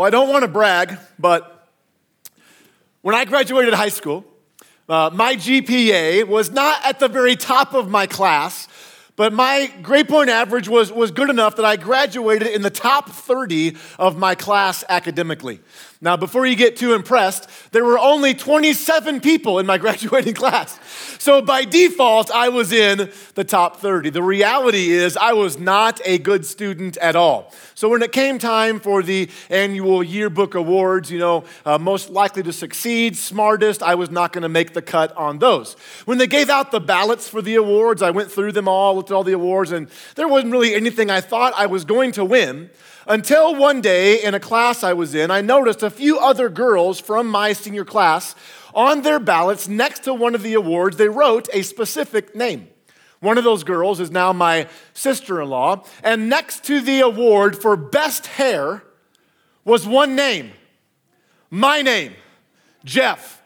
Well, I don't want to brag, but when I graduated high school, uh, my GPA was not at the very top of my class, but my grade point average was, was good enough that I graduated in the top 30 of my class academically. Now, before you get too impressed, there were only 27 people in my graduating class. So by default, I was in the top 30. The reality is, I was not a good student at all. So when it came time for the annual yearbook awards, you know, uh, most likely to succeed, smartest, I was not going to make the cut on those. When they gave out the ballots for the awards, I went through them all, looked at all the awards, and there wasn't really anything I thought I was going to win. Until one day in a class I was in, I noticed a few other girls from my senior class on their ballots next to one of the awards, they wrote a specific name. One of those girls is now my sister in law, and next to the award for best hair was one name my name, Jeff.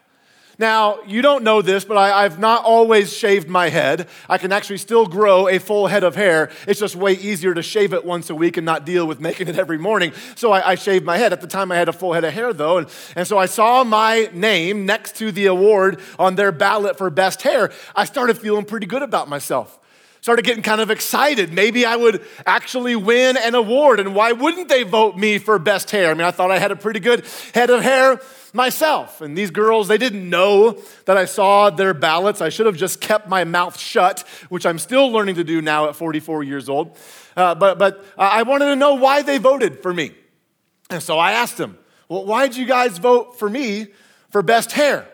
Now, you don't know this, but I, have not always shaved my head. I can actually still grow a full head of hair. It's just way easier to shave it once a week and not deal with making it every morning. So I, I shaved my head. At the time, I had a full head of hair, though. And, and so I saw my name next to the award on their ballot for best hair. I started feeling pretty good about myself started getting kind of excited. Maybe I would actually win an award. And why wouldn't they vote me for best hair? I mean, I thought I had a pretty good head of hair myself. And these girls, they didn't know that I saw their ballots. I should have just kept my mouth shut, which I'm still learning to do now at 44 years old. Uh, but but I wanted to know why they voted for me. And so I asked them, Well, why did you guys vote for me for best hair?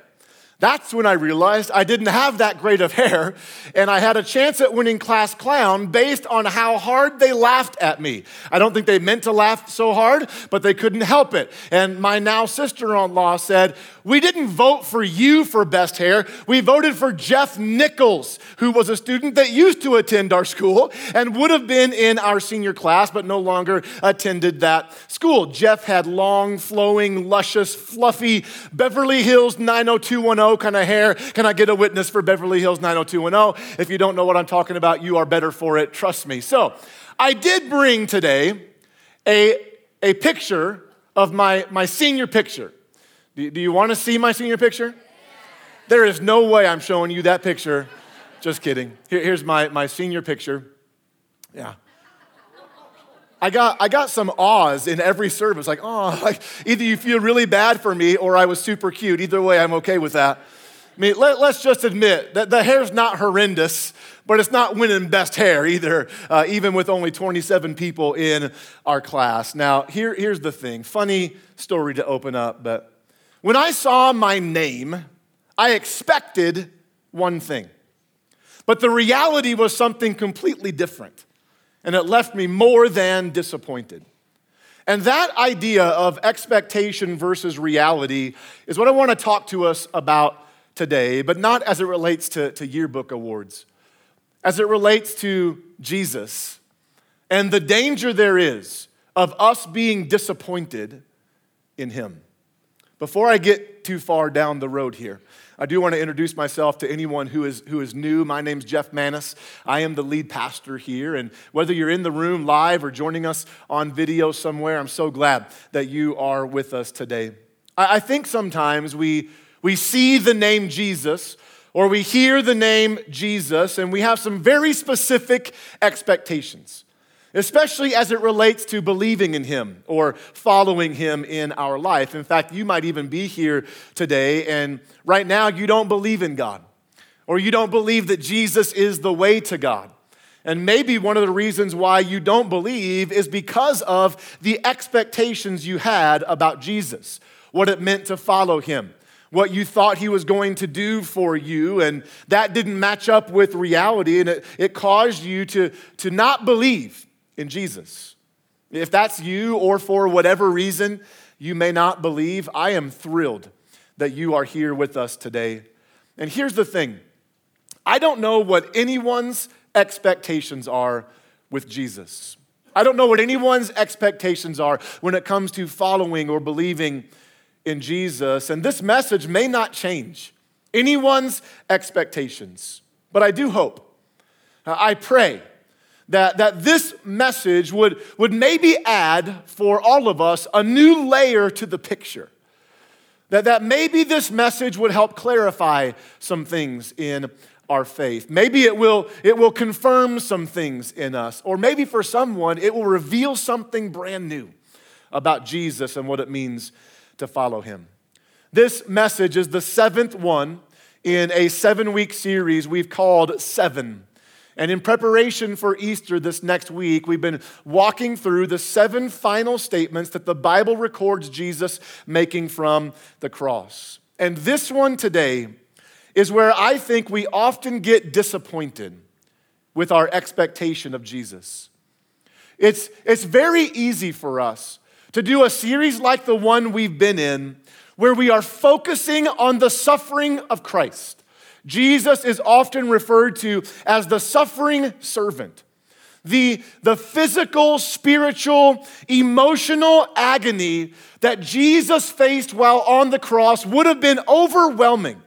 That's when I realized I didn't have that great of hair, and I had a chance at winning class clown based on how hard they laughed at me. I don't think they meant to laugh so hard, but they couldn't help it. And my now sister in law said, We didn't vote for you for best hair. We voted for Jeff Nichols, who was a student that used to attend our school and would have been in our senior class, but no longer attended that school. Jeff had long, flowing, luscious, fluffy Beverly Hills 90210 kind of hair. Can I get a witness for Beverly Hills 90210? If you don't know what I'm talking about, you are better for it. Trust me. So I did bring today a, a picture of my, my senior picture. Do, do you want to see my senior picture? There is no way I'm showing you that picture. Just kidding. Here, here's my, my senior picture. Yeah. I got, I got some awes in every service, like, oh, like either you feel really bad for me or I was super cute. Either way, I'm okay with that. I mean, let, us just admit that the hair's not horrendous, but it's not winning best hair either, uh, even with only 27 people in our class. Now, here, here's the thing funny story to open up, but when I saw my name, I expected one thing. But the reality was something completely different and it left me more than disappointed. And that idea of expectation versus reality is what I want to talk to us about today, but not as it relates to, to yearbook awards, as it relates to Jesus and the danger there is of us being disappointed in Him. Before I get too far down the road here, I do want to introduce myself to anyone who is, who is new. My name's Jeff Manis. I am the lead pastor here. And whether you're in the room live or joining us on video somewhere, I'm so glad that you are with us today. I, I think sometimes we, we see the name Jesus or we hear the name Jesus and we have some very specific expectations especially as it relates to believing in Him or following Him in our life. In fact, you might even be here today and right now you don't believe in God or you don't believe that Jesus is the way to God. And maybe one of the reasons why you don't believe is because of the expectations you had about Jesus, what it meant to follow Him what you thought he was going to do for you, and that didn't match up with reality, and it, it caused you to, to not believe in Jesus. If that's you, or for whatever reason you may not believe, I am thrilled that you are here with us today. And here's the thing I don't know what anyone's expectations are with Jesus. I don't know what anyone's expectations are when it comes to following or believing in Jesus. And this message may not change anyone's expectations, but I do hope. I pray that, that this message would, would maybe add for all of us a new layer to the picture. That, that maybe this message would help clarify some things in our faith. Maybe it will, it will confirm some things in us, or maybe for someone, it will reveal something brand new about Jesus and what it means to follow him. This message is the seventh one in a seven week series we've called Seven. And in preparation for Easter this next week, we've been walking through the seven final statements that the Bible records Jesus making from the cross. And this one today is where I think we often get disappointed with our expectation of Jesus. It's, it's very easy for us to do a series like the one we've been in, where we are focusing on the suffering of Christ. Jesus is often referred to as the suffering servant. The, the physical, spiritual, emotional agony that Jesus faced while on the cross would have been overwhelming.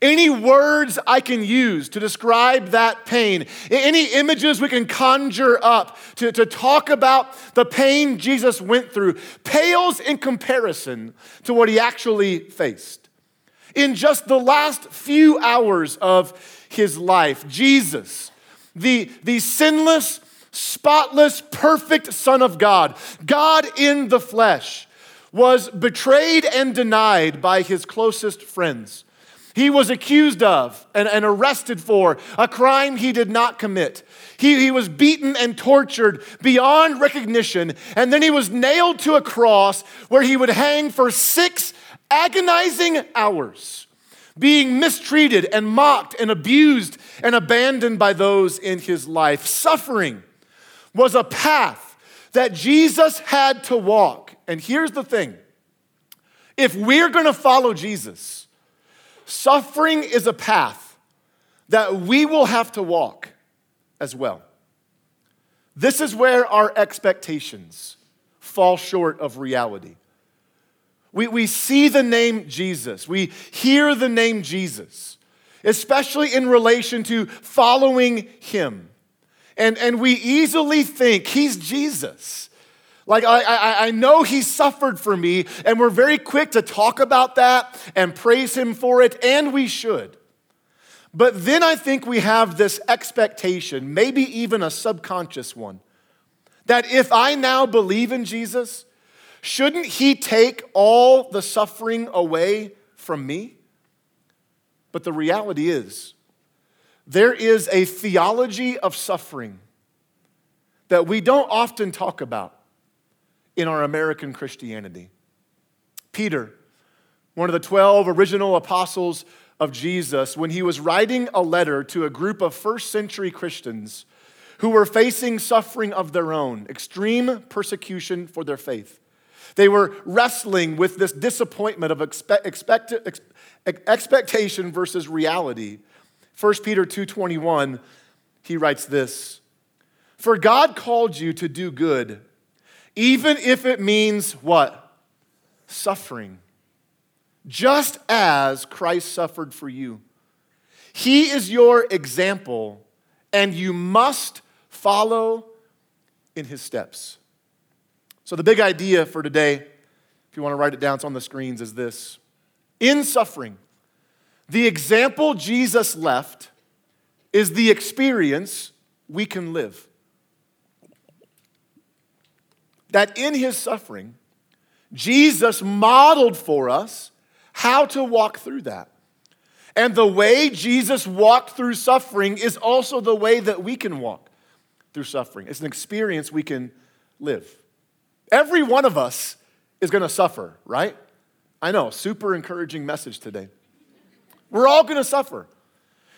Any words I can use to describe that pain, any images we can conjure up to, to talk about the pain Jesus went through, pales in comparison to what he actually faced. In just the last few hours of his life, Jesus, the, the sinless, spotless, perfect Son of God, God in the flesh, was betrayed and denied by his closest friends he was accused of and, and, arrested for a crime he did not commit. He, he was beaten and tortured beyond recognition, and then he was nailed to a cross where he would hang for six agonizing hours, being mistreated and mocked and abused and abandoned by those in his life. Suffering was a path that Jesus had to walk. And here's the thing if we're gonna follow Jesus, Suffering is a path that we will have to walk as well. This is where our expectations fall short of reality. We, we see the name Jesus, we hear the name Jesus, especially in relation to following him. And, and we easily think he's Jesus. Like, I, I, I know he suffered for me, and we're very quick to talk about that and praise him for it, and we should. But then I think we have this expectation, maybe even a subconscious one, that if I now believe in Jesus, shouldn't he take all the suffering away from me? But the reality is, there is a theology of suffering that we don't often talk about in our American Christianity. Peter, one of the 12 original apostles of Jesus, when he was writing a letter to a group of first century Christians who were facing suffering of their own, extreme persecution for their faith. They were wrestling with this disappointment of expect, expect, expectation versus reality. 1 Peter 2:21 he writes this For God called you to do good even if it means what? Suffering. Just as Christ suffered for you. He is your example, and you must follow in his steps. So, the big idea for today, if you want to write it down, it's on the screens, is this In suffering, the example Jesus left is the experience we can live that in his suffering, Jesus modeled for us how to walk through that. And the way Jesus walked through suffering is also the way that we can walk through suffering. It's an experience we can live. Every one of us is going to suffer, right? I know, super encouraging message today. We're all going to suffer.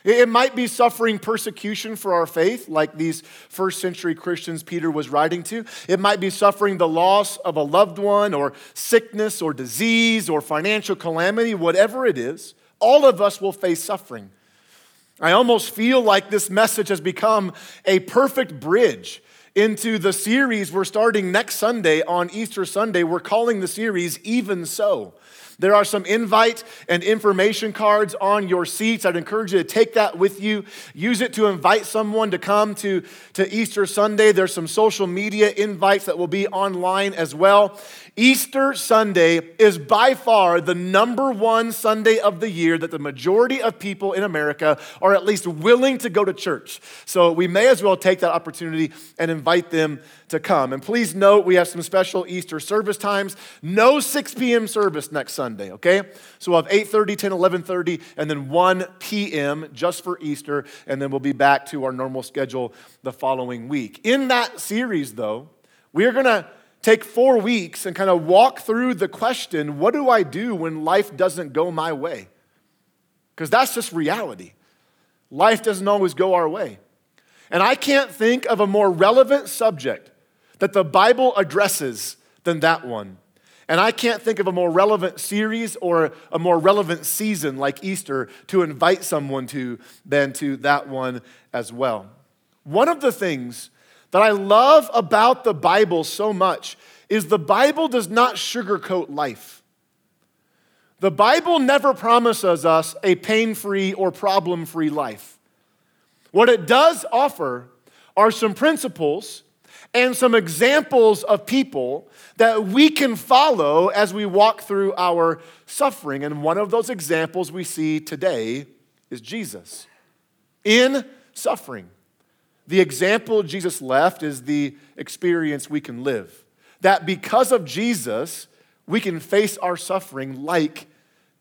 It might be suffering persecution for our faith, like these first century Christians Peter was writing to. It might be suffering the loss of a loved one, or sickness, or disease, or financial calamity, whatever it is. All of us will face suffering. I almost feel like this message has become a perfect bridge into the series we're starting next Sunday on Easter Sunday. We're calling the series Even So. There are some invite and information cards on your seats. I'd encourage you to take that with you. Use it to invite someone to come to, to Easter Sunday. There's some social media invites that will be online as well. Easter Sunday is by far the number one Sunday of the year that the majority of people in America are at least willing to go to church. So we may as well take that opportunity and invite them to come. And please note, we have some special Easter service times. No 6 p.m. service next Sunday, okay? So we'll have 8.30, 10, 11.30, and then 1 p.m. just for Easter, and then we'll be back to our normal schedule the following week. In that series, though, we are going to take four weeks and kind of walk through the question what do I do when life doesn't go my way? Because that's just reality. Life doesn't always go our way. And I can't think of a more relevant subject that the Bible addresses than that one. And I can't think of a more relevant series or a more relevant season like Easter to invite someone to than to that one as well. One of the things that I love about the Bible so much is the Bible does not sugarcoat life. The Bible never promises us a pain free or problem free life. What it does offer are some principles and some examples of people that we can follow as we walk through our suffering. And one of those examples we see today is Jesus in suffering. The example Jesus left is the experience we can live. That because of Jesus, we can face our suffering like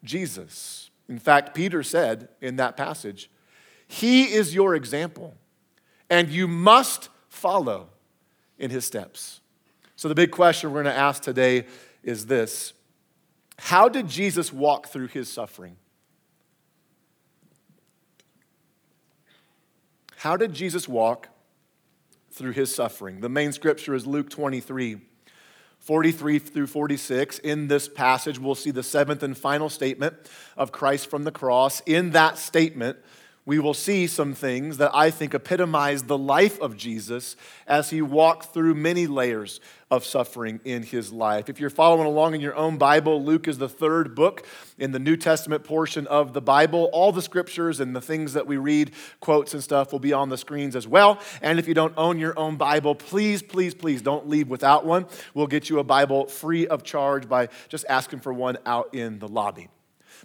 Jesus. In fact, Peter said in that passage, He is your example, and you must follow in His steps. So, the big question we're going to ask today is this How did Jesus walk through His suffering? How did Jesus walk through his suffering? The main scripture is Luke 23. 43 through 46. In this passage, we'll see the seventh and final statement of Christ from the cross. In that statement, we will see some things that I think epitomize the life of Jesus as he walked through many layers of suffering in his life. If you're following along in your own Bible, Luke is the third book in the New Testament portion of the Bible. All the scriptures and the things that we read, quotes and stuff, will be on the screens as well. And if you don't own your own Bible, please, please, please don't leave without one. We'll get you a Bible free of charge by just asking for one out in the lobby.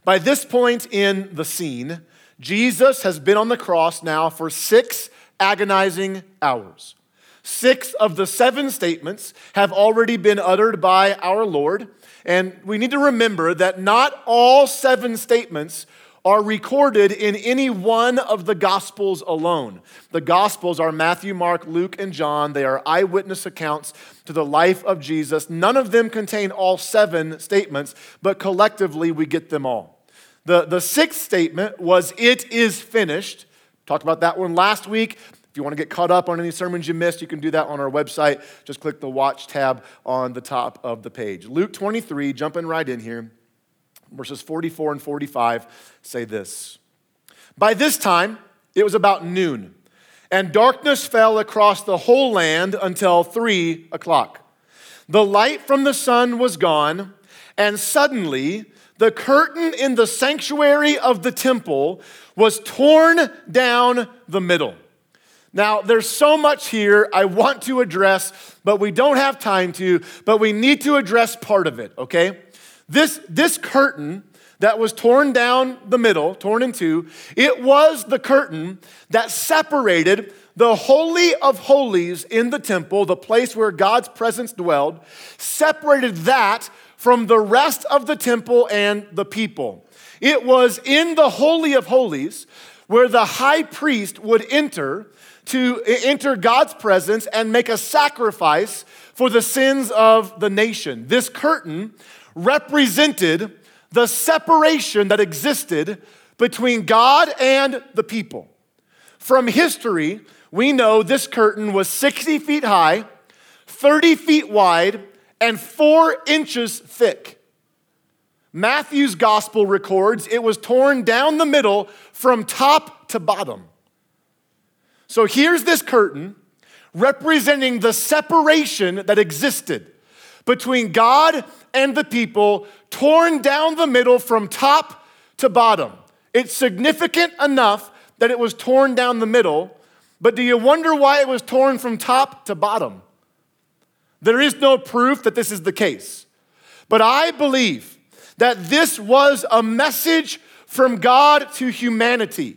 By this point in the scene, Jesus has been on the cross now for six agonizing hours. Six of the seven statements have already been uttered by our Lord. And we need to remember that not all seven statements are recorded in any one of the Gospels alone. The Gospels are Matthew, Mark, Luke, and John. They are eyewitness accounts to the life of Jesus. None of them contain all seven statements, but collectively we get them all. The, the sixth statement was, It is finished. Talked about that one last week. If you want to get caught up on any sermons you missed, you can do that on our website. Just click the watch tab on the top of the page. Luke 23, jumping right in here, verses 44 and 45 say this By this time, it was about noon, and darkness fell across the whole land until three o'clock. The light from the sun was gone, and suddenly, the curtain in the sanctuary of the temple was torn down the middle. Now, there's so much here I want to address, but we don't have time to, but we need to address part of it, okay? This, this curtain that was torn down the middle, torn in two, it was the curtain that separated the Holy of Holies in the temple, the place where God's presence dwelled, separated that from the rest of the temple and the people. It was in the Holy of Holies where the high priest would enter to enter God's presence and make a sacrifice for the sins of the nation. This curtain represented the separation that existed between God and the people. From history, we know this curtain was 60 feet high, 30 feet wide, and four inches thick. Matthew's gospel records it was torn down the middle from top to bottom. So here's this curtain representing the separation that existed between God and the people, torn down the middle from top to bottom. It's significant enough that it was torn down the middle, but do you wonder why it was torn from top to bottom? There is no proof that this is the case. But I believe that this was a message from God to humanity.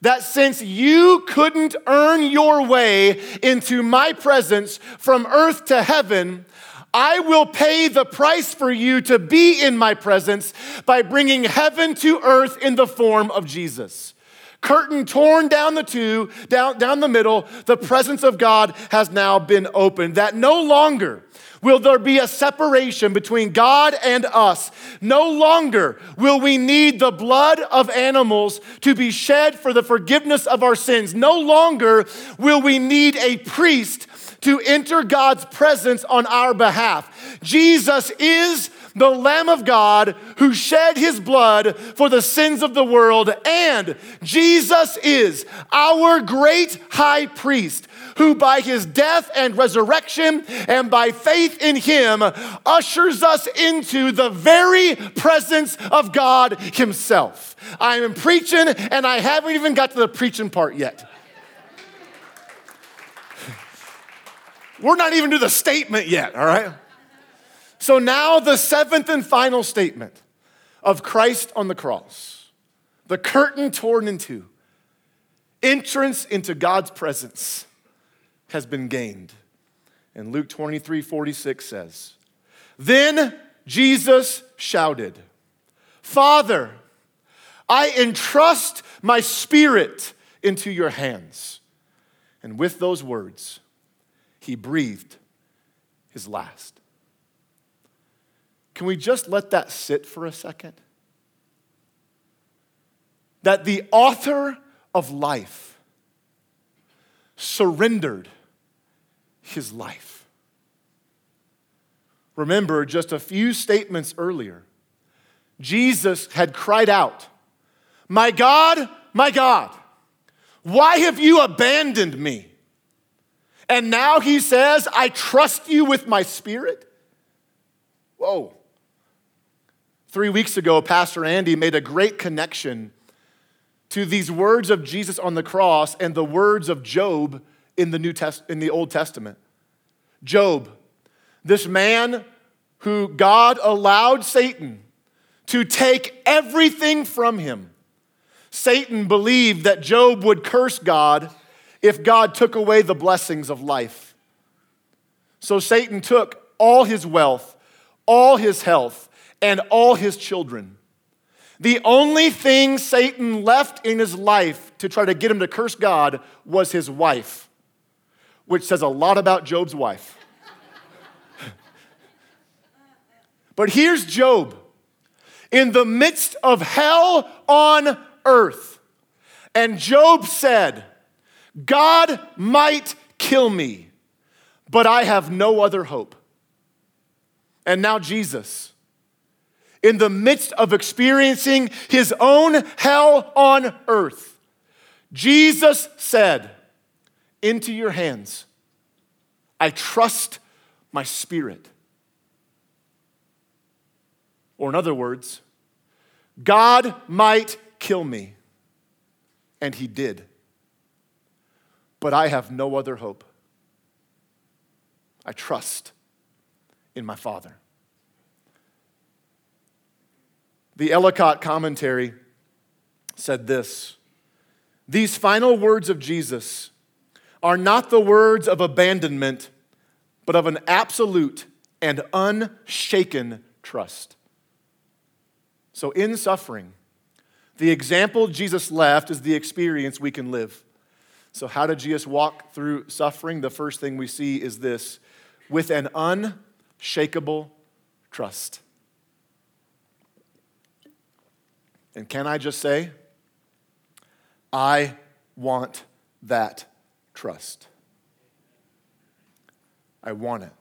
That since you couldn't earn your way into my presence from earth to heaven, I will pay the price for you to be in my presence by bringing heaven to earth in the form of Jesus. Curtain torn down the two, down, down the middle, the presence of God has now been opened. That no longer will there be a separation between God and us. No longer will we need the blood of animals to be shed for the forgiveness of our sins. No longer will we need a priest to enter God's presence on our behalf. Jesus is the Lamb of God who shed his blood for the sins of the world, and Jesus is our great high priest who by his death and resurrection and by faith in him ushers us into the very presence of God himself. I am preaching and I haven't even got to the preaching part yet. We're not even to the statement yet, all right? So now the seventh and final statement of Christ on the cross. The curtain torn in two. Entrance into God's presence has been gained. And Luke 23 46 says, Then Jesus shouted, Father, I entrust my spirit into your hands. And with those words, he breathed his last. Can we just let that sit for a second? That the author of life surrendered his life. Remember, just a few statements earlier, Jesus had cried out, My God, my God, why have you abandoned me? And now he says, I trust you with my spirit. Whoa. Three weeks ago, Pastor Andy made a great connection to these words of Jesus on the cross and the words of Job in the New Test- in the Old Testament. Job, this man who God allowed Satan to take everything from him. Satan believed that Job would curse God if God took away the blessings of life. So Satan took all his wealth, all his health, and all his children. The only thing Satan left in his life to try to get him to curse God was his wife, which says a lot about Job's wife. but here's Job in the midst of hell on earth. And Job said, God might kill me, but I have no other hope. And now, Jesus, in the midst of experiencing his own hell on earth, Jesus said, Into your hands, I trust my spirit. Or, in other words, God might kill me, and he did but I have no other hope. I trust in my Father. The Ellicott commentary said this These final words of Jesus are not the words of abandonment, but of an absolute and unshaken trust. So, in suffering, the example Jesus left is the experience we can live. So, how did Jesus walk through suffering? The first thing we see is this with an unshakable trust. And can I just say, I want that trust. I want it.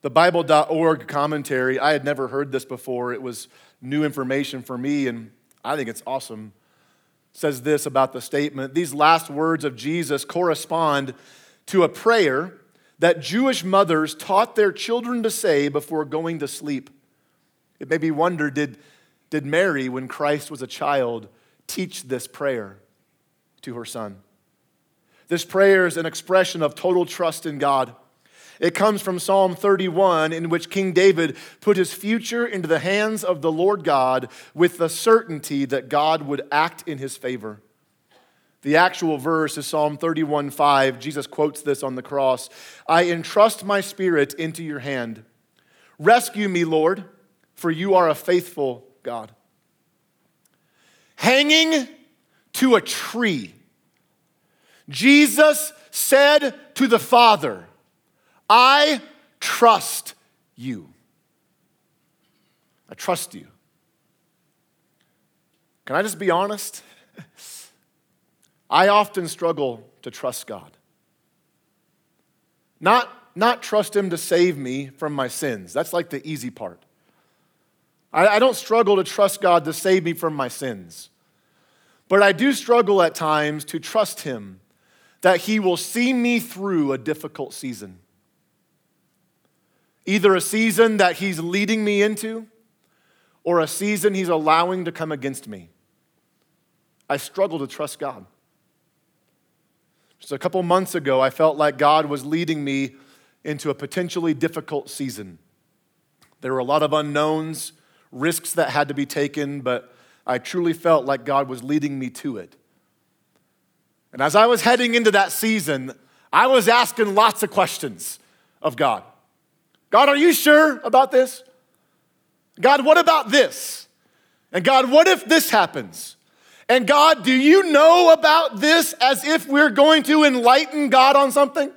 The Bible.org commentary, I had never heard this before. It was new information for me, and I think it's awesome says this about the statement These last words of Jesus correspond to a prayer that Jewish mothers taught their children to say before going to sleep. It may be wonder did, did Mary, when Christ was a child, teach this prayer to her son? This prayer is an expression of total trust in God. It comes from Psalm 31, in which King David put his future into the hands of the Lord God with the certainty that God would act in his favor. The actual verse is Psalm 31 5. Jesus quotes this on the cross I entrust my spirit into your hand. Rescue me, Lord, for you are a faithful God. Hanging to a tree, Jesus said to the Father, I trust you. I trust you. Can I just be honest? I often struggle to trust God. Not, not trust Him to save me from my sins. That's like the easy part. I, I don't struggle to trust God to save me from my sins. But I do struggle at times to trust Him that He will see me through a difficult season. Either a season that He's leading me into or a season He's allowing to come against me. I struggle to trust God. Just a couple months ago, I felt like God was leading me into a potentially difficult season. There were a lot of unknowns, risks that had to be taken, but I truly felt like God was leading me to it. And as I was heading into that season, I was asking lots of questions of God. God, are you sure about this? God, what about this? And God, what if this happens? And God, do you know about this as if we're going to enlighten God on something?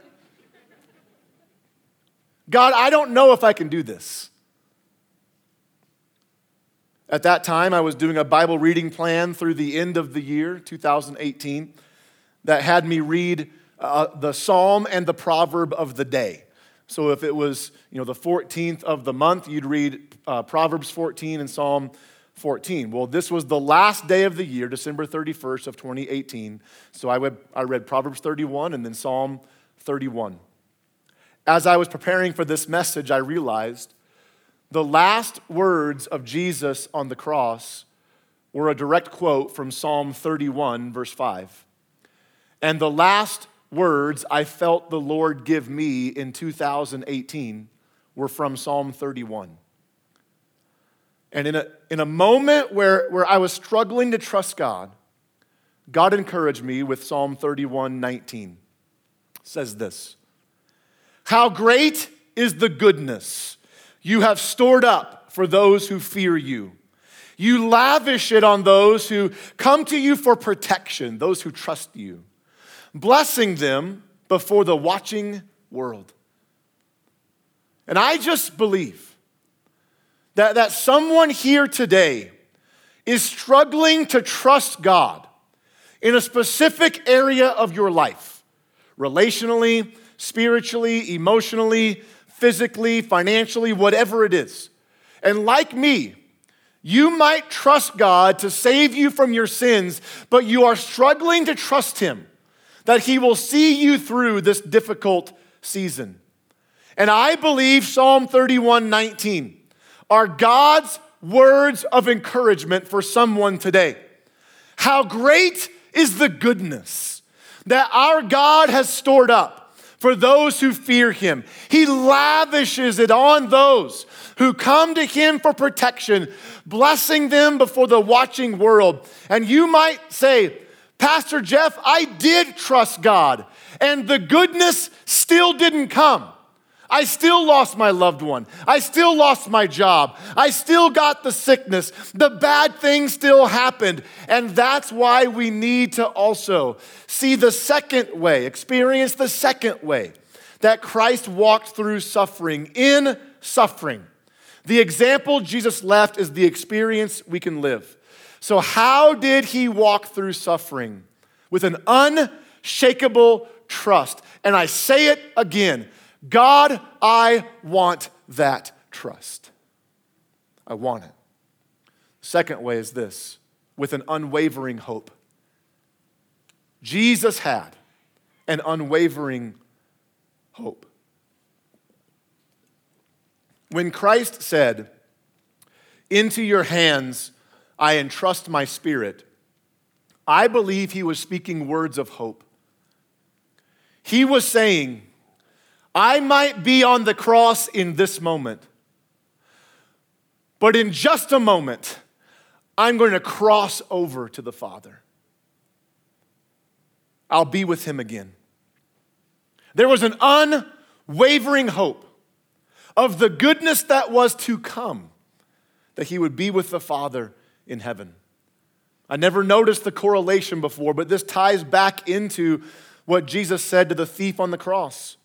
God, I don't know if I can do this. At that time, I was doing a Bible reading plan through the end of the year, 2018, that had me read uh, the psalm and the proverb of the day. So if it was, you know, the 14th of the month, you'd read uh, Proverbs 14 and Psalm 14. Well, this was the last day of the year, December 31st of 2018. So I, read, I read Proverbs 31 and then Psalm 31. As I was preparing for this message, I realized the last words of Jesus on the cross were a direct quote from Psalm 31, verse 5. And the last words I felt the Lord give me in 2018 were from Psalm 31. And in a, in a moment where, where I was struggling to trust God, God encouraged me with Psalm 31 19. It says this How great is the goodness you have stored up for those who fear you. You lavish it on those who come to you for protection, those who trust you, blessing them before the watching world. And I just believe that, that someone here today is struggling to trust God in a specific area of your life relationally, spiritually, emotionally, physically, financially, whatever it is. And like me, you might trust God to save you from your sins, but you are struggling to trust Him that He will see you through this difficult season. And I believe Psalm 31 19 are God's words of encouragement for someone today. How great is the goodness that our God has stored up for those who fear him. He lavishes it on those who come to him for protection, blessing them before the watching world. And you might say, Pastor Jeff, I did trust God, and the goodness still didn't come. I still lost my loved one. I still lost my job. I still got the sickness. The bad things still happened. And that's why we need to also see the second way, experience the second way that Christ walked through suffering in suffering. The example Jesus left is the experience we can live. So, how did he walk through suffering? With an unshakable trust. And I say it again God, I want that trust. I want it. Second way is this with an unwavering hope. Jesus had an unwavering hope. When Christ said, Into your hands I entrust my spirit, I believe he was speaking words of hope. He was saying, I might be on the cross in this moment, but in just a moment, I'm going to cross over to the Father. I'll be with him again. There was an unwavering hope of the goodness that was to come, that he would be with the Father in heaven. I never noticed the correlation before, but this ties back into what Jesus said to the thief on the cross.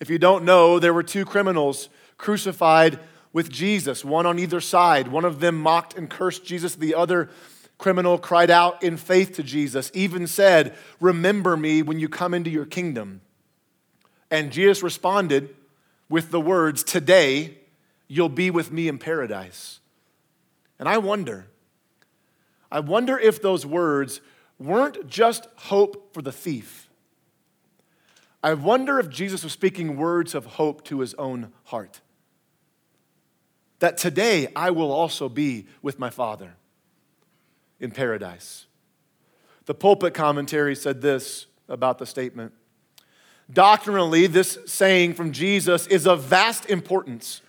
If you don't know, there were two criminals crucified with Jesus, one on either side. One of them mocked and cursed Jesus, the other criminal cried out in faith to Jesus, even said, Remember me when you come into your kingdom. And Jesus responded with the words, Today you'll be with me in paradise. And I wonder, I wonder if those words weren't just hope for the thief. I wonder if Jesus was speaking words of hope to his own heart. That today I will also be with my Father in paradise. The pulpit commentary said this about the statement Doctrinally, this saying from Jesus is of vast importance,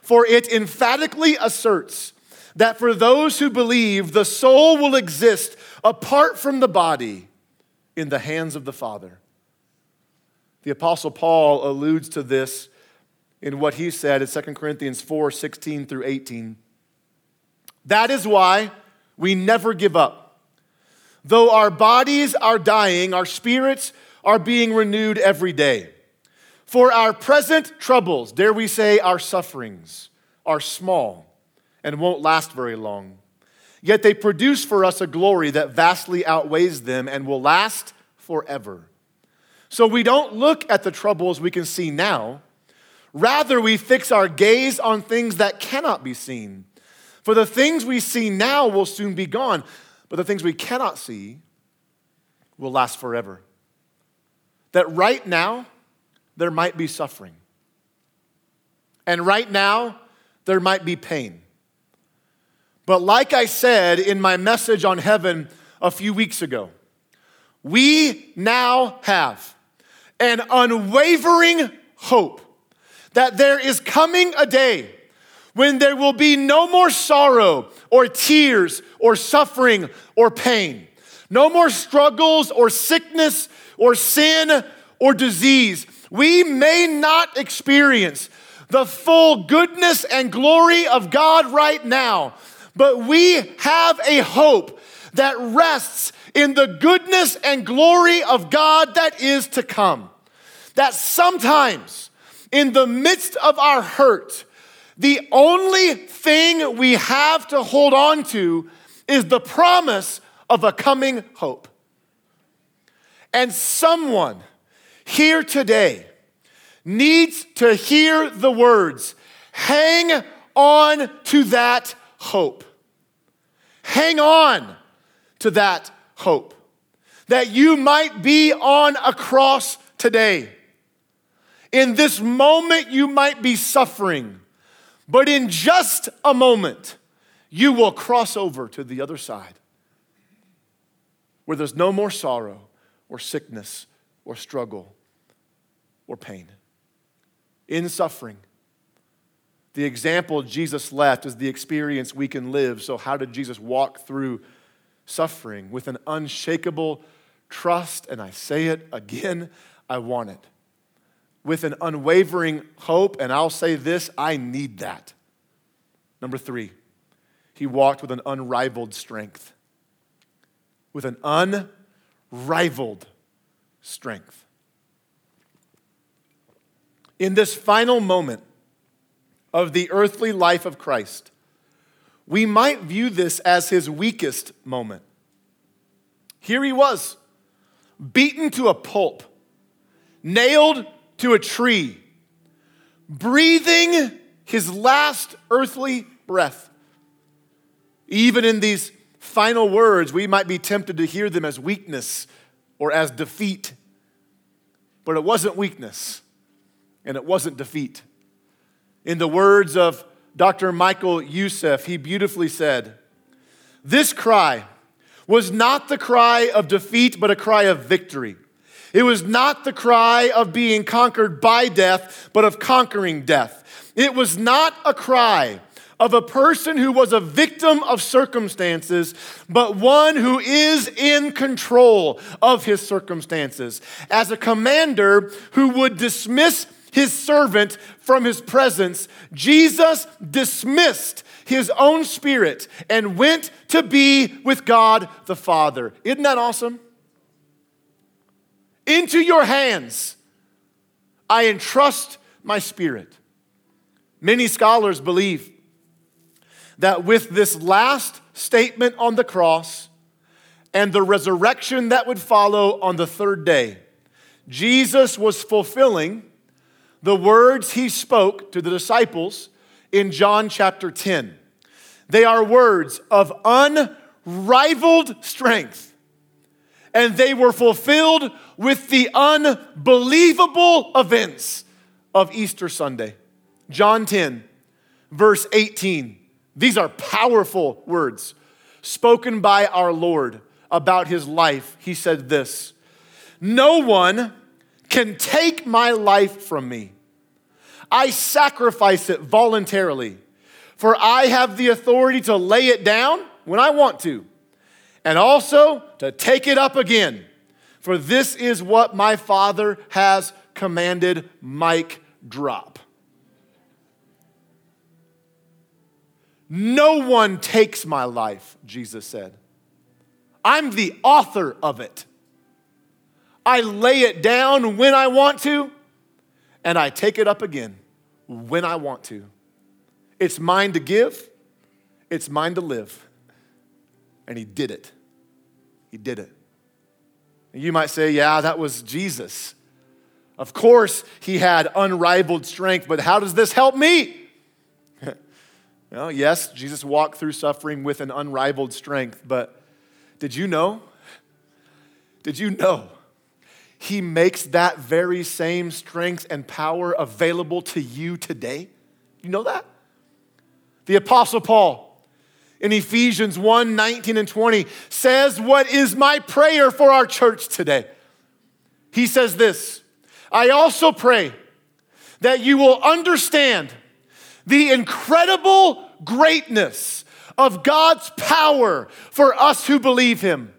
for it emphatically asserts that for those who believe, the soul will exist apart from the body in the hands of the Father. The Apostle Paul alludes to this in what he said in 2 Corinthians 4 16 through 18. That is why we never give up. Though our bodies are dying, our spirits are being renewed every day. For our present troubles, dare we say our sufferings, are small and won't last very long. Yet they produce for us a glory that vastly outweighs them and will last forever. So we don't look at the troubles we can see now. Rather, we fix our gaze on things that cannot be seen. For the things we see now will soon be gone, but the things we cannot see will last forever. That right now, there might be suffering. And right now, there might be pain. But like I said in my message on heaven a few weeks ago, we now have an unwavering hope that there is coming a day when there will be no more sorrow or tears or suffering or pain, no more struggles or sickness or sin or disease. We may not experience the full goodness and glory of God right now, but we have a hope that rests in the goodness and glory of God that is to come. That sometimes, in the midst of our hurt, the only thing we have to hold on to is the promise of a coming hope. And someone here today needs to hear the words hang on to that hope. Hang on to that hope. That you might be on a cross today. In this moment, you might be suffering but in just a moment, you will cross over to the other side where there's no more sorrow or sickness or struggle or pain. In suffering, the example Jesus left is the experience we can live. So, how did Jesus walk through suffering? With an unshakable trust, and I say it again, I want it with an unwavering hope, and I'll say this I need that. Number three, he walked with an unrivaled strength. With an unrivaled strength. In this final moment of the earthly life of Christ, we might view this as his weakest moment. Here he was, beaten to a pulp, nailed to a tree, breathing his last earthly breath. Even in these final words, we might be tempted to hear them as weakness or as defeat. But it wasn't weakness and it wasn't defeat. In the words of Dr. Michael Youssef, he beautifully said, This cry was not the cry of defeat, but a cry of victory. It was not the cry of being conquered by death, but of conquering death. It was not a cry of a person who was a victim of circumstances, but one who is in control of his circumstances. As a commander who would dismiss his servant from his presence, Jesus dismissed his own spirit and went to be with God the Father. Isn't that awesome? Into your hands I entrust my spirit. Many scholars believe that with this last statement on the cross and the resurrection that would follow on the third day, Jesus was fulfilling the words he spoke to the disciples in John chapter 10. They are words of unrivaled strength, and they were fulfilled with the unbelievable events of Easter Sunday. John 10, verse 18. These are powerful words spoken by our Lord about his life. He said this No one can take my life from me. I sacrifice it voluntarily, for I have the authority to lay it down when I want to, and also to take it up again. For this is what my Father has commanded Mike drop. No one takes my life, Jesus said. I'm the author of it. I lay it down when I want to, and I take it up again when I want to. It's mine to give, it's mine to live. And he did it. He did it. And you might say, yeah, that was Jesus. Of course, he had unrivaled strength, but how does this help me? Well, yes, Jesus walked through suffering with an unrivaled strength, but did you know? Did you know? He makes that very same strength and power available to you today. You know that? The Apostle Paul in Ephesians 1 19 and 20 says, What is my prayer for our church today? He says this I also pray that you will understand the incredible greatness of God's power for us who believe Him.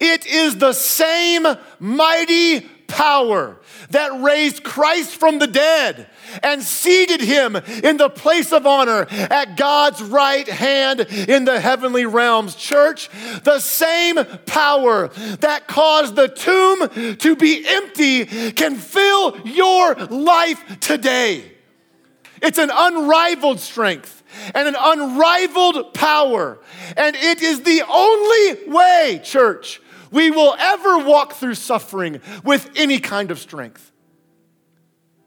It is the same mighty power that raised Christ from the dead and seated him in the place of honor at God's right hand in the heavenly realms. Church, the same power that caused the tomb to be empty can fill your life today. It's an unrivaled strength and an unrivaled power. And it is the only way, church, we will ever walk through suffering with any kind of strength.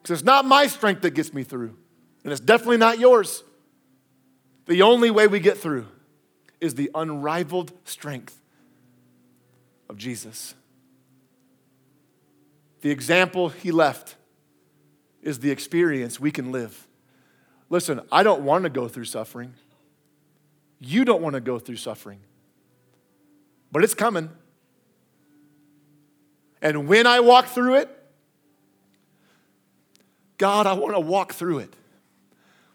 Because it's not my strength that gets me through, and it's definitely not yours. The only way we get through is the unrivaled strength of Jesus. The example he left is the experience we can live. Listen, I don't want to go through suffering. You don't want to go through suffering. But it's coming. And when I walk through it, God, I want to walk through it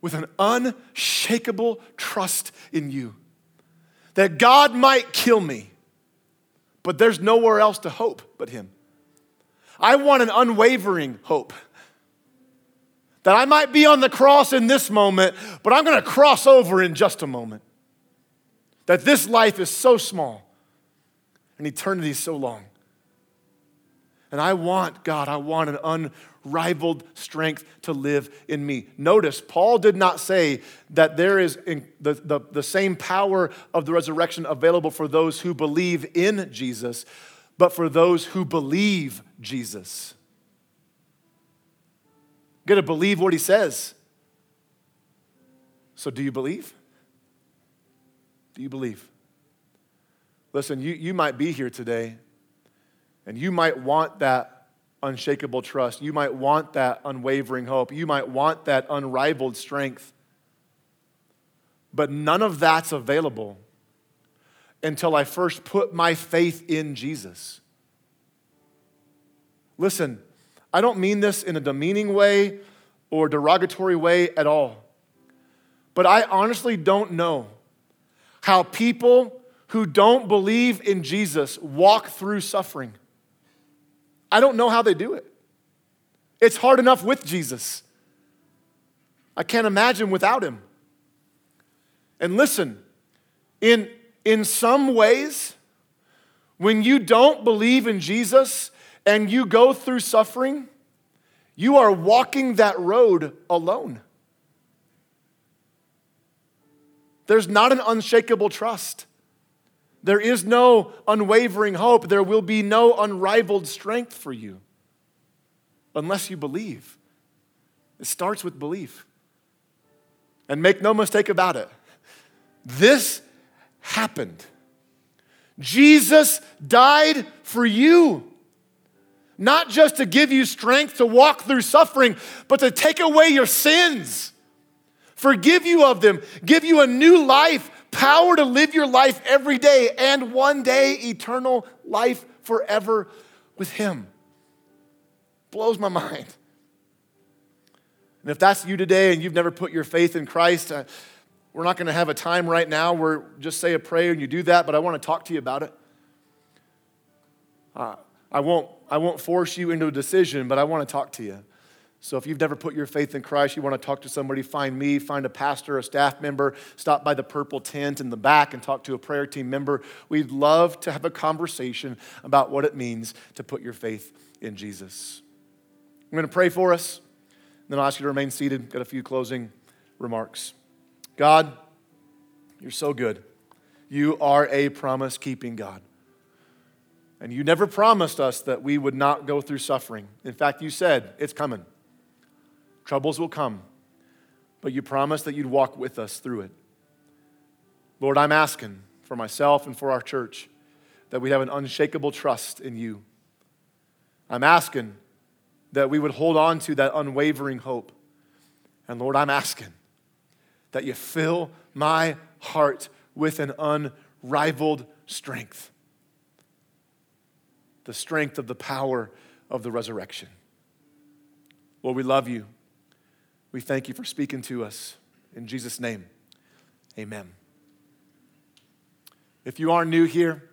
with an unshakable trust in you. That God might kill me, but there's nowhere else to hope but Him. I want an unwavering hope that I might be on the cross in this moment, but I'm going to cross over in just a moment. That this life is so small and eternity is so long. And I want, God, I want an unrivaled strength to live in me. Notice, Paul did not say that there is the, the, the same power of the resurrection available for those who believe in Jesus, but for those who believe Jesus. You got to believe what he says. So, do you believe? Do you believe? Listen, you, you might be here today And you might want that unshakable trust. You might want that unwavering hope. You might want that unrivaled strength. But none of that's available until I first put my faith in Jesus. Listen, I don't mean this in a demeaning way or derogatory way at all. But I honestly don't know how people who don't believe in Jesus walk through suffering. I don't know how they do it. It's hard enough with Jesus. I can't imagine without him. And listen, in, in some ways, when you don't believe in Jesus and you go through suffering, you are walking that road alone. There's not an unshakable trust. There is no unwavering hope. There will be no unrivaled strength for you unless you believe. It starts with belief. And make no mistake about it, this happened. Jesus died for you. Not just to give you strength to walk through suffering, but to take away your sins, forgive you of them, give you a new life, power to live your life every day, and one day eternal life forever with Him. Blows my mind. And if that's you today and you've never put your faith in Christ, uh, we're not going to have a time right now where just say a prayer and you do that, but I want to talk to you about it. Uh, I won't, I won't force you into a decision, but I want to talk to you. So if you've never put your faith in Christ, you want to talk to somebody, find me, find a pastor, a staff member, stop by the purple tent in the back and talk to a prayer team member. We'd love to have a conversation about what it means to put your faith in Jesus. I'm going to pray for us, then I'll ask you to remain seated. Got a few closing remarks. God, you're so good. You are a promise keeping God. And you never promised us that we would not go through suffering. In fact, you said, it's coming. Troubles will come. But you promised that you'd walk with us through it. Lord, I'm asking for myself and for our church that we have an unshakable trust in you. I'm asking that we would hold on to that unwavering hope. And Lord, I'm asking that you fill my heart with an unrivaled strength the strength of the power of the resurrection. Lord, we love you. We thank you for speaking to us. In Jesus' name, amen. If you are new here,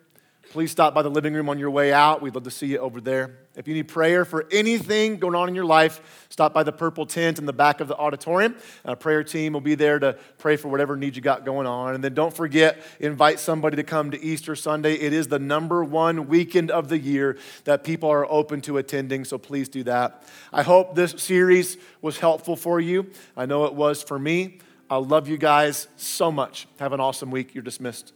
please stop by the living room on your way out. We'd love to see you over there. If you need prayer for anything going on in your life, stop by the purple tent in the back of the auditorium. A prayer team will be there to pray for whatever needs you got going on. And then don't forget, invite somebody to come to Easter Sunday. It is the number one weekend of the year that people are open to attending, so please do that. I hope this series was helpful for you. I know it was for me. I love you guys so much. Have an awesome week. You're dismissed.